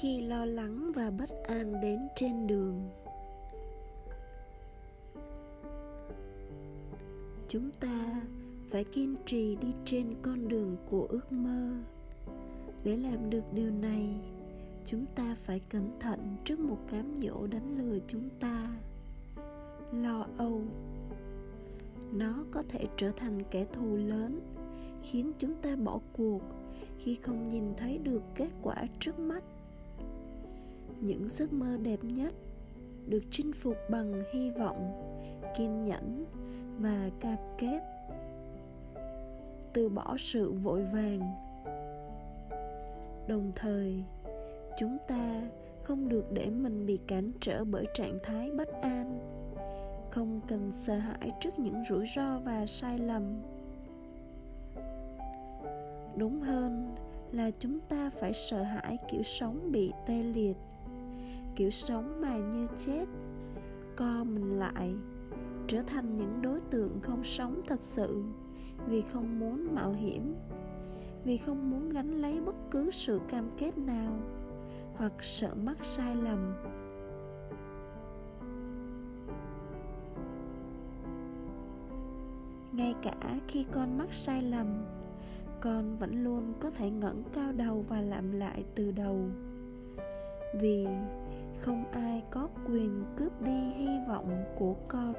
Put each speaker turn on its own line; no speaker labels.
khi lo lắng và bất an đến trên đường. Chúng ta phải kiên trì đi trên con đường của ước mơ. Để làm được điều này, chúng ta phải cẩn thận trước một cám dỗ đánh lừa chúng ta. Lo âu, nó có thể trở thành kẻ thù lớn, khiến chúng ta bỏ cuộc khi không nhìn thấy được kết quả trước mắt những giấc mơ đẹp nhất được chinh phục bằng hy vọng, kiên nhẫn và cam kết. Từ bỏ sự vội vàng. Đồng thời, chúng ta không được để mình bị cản trở bởi trạng thái bất an, không cần sợ hãi trước những rủi ro và sai lầm. Đúng hơn là chúng ta phải sợ hãi kiểu sống bị tê liệt kiểu sống mà như chết. Co mình lại, trở thành những đối tượng không sống thật sự vì không muốn mạo hiểm, vì không muốn gánh lấy bất cứ sự cam kết nào hoặc sợ mắc sai lầm. Ngay cả khi con mắc sai lầm, con vẫn luôn có thể ngẩng cao đầu và làm lại từ đầu. Vì không ai có quyền cướp đi hy vọng của con.